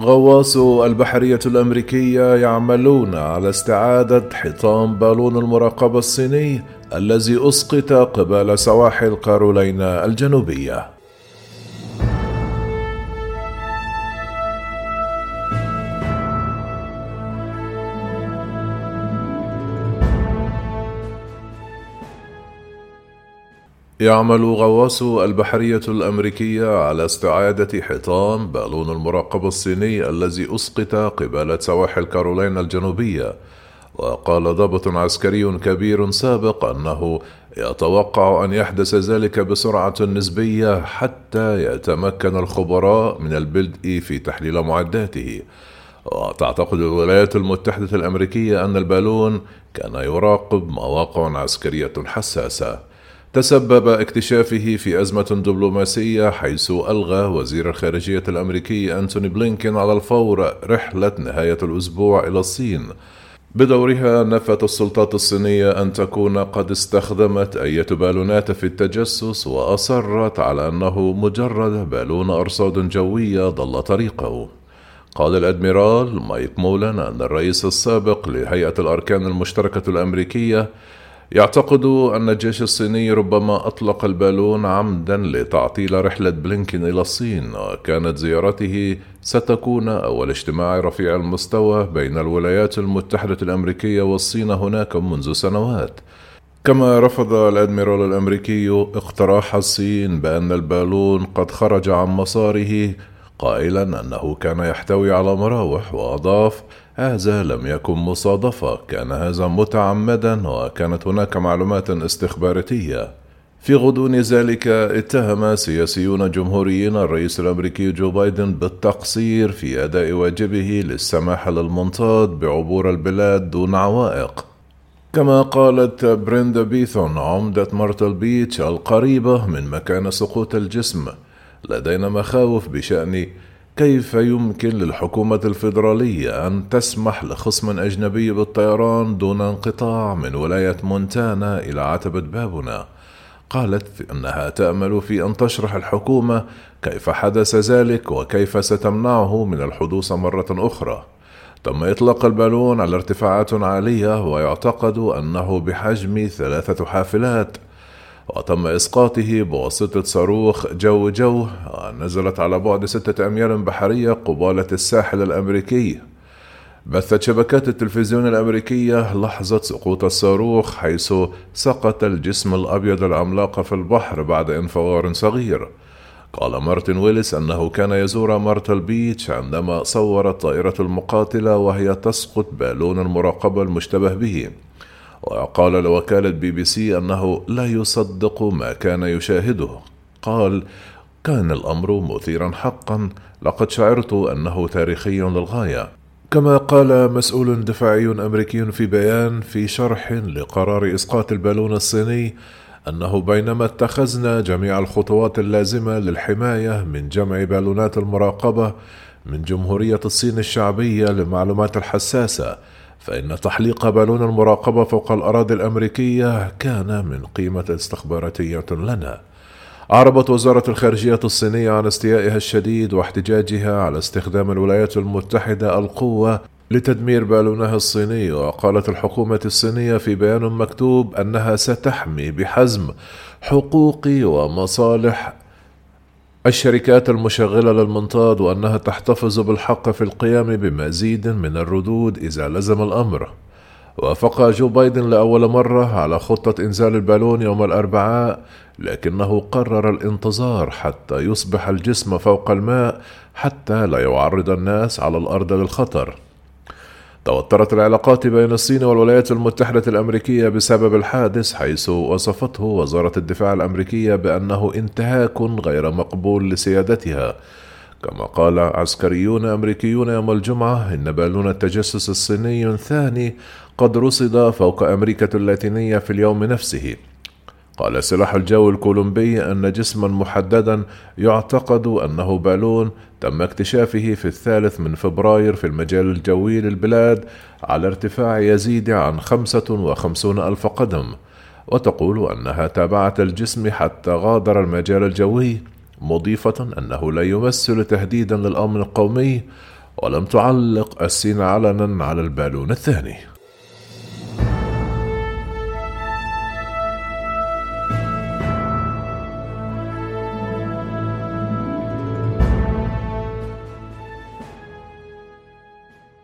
غواصو البحرية الأمريكية يعملون على استعادة حطام بالون المراقبة الصيني الذي أسقط قبل سواحل كارولينا الجنوبية. يعمل غواصو البحرية الأمريكية على استعادة حطام بالون المراقبة الصيني الذي أسقط قبالة سواحل كارولينا الجنوبية. وقال ضابط عسكري كبير سابق أنه يتوقع أن يحدث ذلك بسرعة نسبية حتى يتمكن الخبراء من البدء في تحليل معداته. وتعتقد الولايات المتحدة الأمريكية أن البالون كان يراقب مواقع عسكرية حساسة. تسبب اكتشافه في أزمة دبلوماسية حيث ألغى وزير الخارجية الأمريكي أنتوني بلينكين على الفور رحلة نهاية الأسبوع إلى الصين. بدورها نفت السلطات الصينية أن تكون قد استخدمت أي بالونات في التجسس وأصرت على أنه مجرد بالون أرصاد جوية ضل طريقه. قال الأدميرال مايك مولان أن الرئيس السابق لهيئة الأركان المشتركة الأمريكية يعتقد أن الجيش الصيني ربما أطلق البالون عمدا لتعطيل رحلة بلينكين إلى الصين. وكانت زيارته ستكون أول اجتماع رفيع المستوى بين الولايات المتحدة الأمريكية والصين هناك منذ سنوات. كما رفض الأدميرال الأمريكي اقتراح الصين بأن البالون قد خرج عن مساره قائلا أنه كان يحتوي على مراوح وأضاف هذا لم يكن مصادفة. كان هذا متعمدا وكانت هناك معلومات استخباراتية. في غضون ذلك اتهم سياسيون جمهوريين الرئيس الأمريكي جو بايدن بالتقصير في أداء واجبه للسماح للمنطاد بعبور البلاد دون عوائق. كما قالت بريندا بيثون عمدة مارتل بيتش القريبة من مكان سقوط الجسم لدينا مخاوف بشأن كيف يمكن للحكومة الفيدرالية أن تسمح لخصم أجنبي بالطيران دون انقطاع من ولاية مونتانا إلى عتبة بابنا؟ قالت أنها تأمل في أن تشرح الحكومة كيف حدث ذلك وكيف ستمنعه من الحدوث مرة أخرى. تم إطلاق البالون على ارتفاعات عالية ويعتقد أنه بحجم ثلاثة حافلات وتم إسقاطه بواسطة صاروخ جو جو نزلت على بعد ستة أميال بحرية قبالة الساحل الأمريكي. بثت شبكات التلفزيون الأمريكية لحظة سقوط الصاروخ حيث سقط الجسم الأبيض العملاق في البحر بعد انفجار صغير. قال مارتن ويلس أنه كان يزور مارتل بيتش عندما صورت طائرة المقاتلة وهي تسقط بالون المراقبة المشتبه به. وقال لوكالة بي بي سي أنه لا يصدق ما كان يشاهده. قال كان الأمر مثيرا حقا. لقد شعرت أنه تاريخي للغاية. كما قال مسؤول دفاعي أمريكي في بيان في شرح لقرار إسقاط البالون الصيني أنه بينما اتخذنا جميع الخطوات اللازمة للحماية من جمع بالونات المراقبة من جمهورية الصين الشعبية للمعلومات الحساسة فإن تحليق بالون المراقبة فوق الأراضي الأمريكية كان من قيمة استخباراتية لنا. أعربت وزارة الخارجية الصينية عن استيائها الشديد واحتجاجها على استخدام الولايات المتحدة القوة لتدمير بالونها الصيني وقالت الحكومة الصينية في بيان مكتوب أنها ستحمي بحزم حقوق ومصالح الشركات المشغلة للمنطاد وأنها تحتفظ بالحق في القيام بمزيد من الردود إذا لزم الأمر. وافق جو بايدن لأول مرة على خطة إنزال البالون يوم الأربعاء لكنه قرر الانتظار حتى يصبح الجسم فوق الماء حتى لا يعرض الناس على الأرض للخطر. توترت العلاقات بين الصين والولايات المتحدة الأمريكية بسبب الحادث حيث وصفته وزارة الدفاع الأمريكية بأنه انتهاك غير مقبول لسيادتها. كما قال عسكريون أمريكيون يوم الجمعة إن بالون التجسس الصيني الثاني قد رصد فوق أمريكا اللاتينية في اليوم نفسه. قال سلاح الجو الكولومبي أن جسما محددا يعتقد أنه بالون تم اكتشافه في الثالث من فبراير في المجال الجوي للبلاد على ارتفاع يزيد عن خمسة وخمسون ألف قدم. وتقول أنها تابعت الجسم حتى غادر المجال الجوي مضيفة أنه لا يمثل تهديدا للأمن القومي ولم تعلق الصين علنا على البالون الثاني.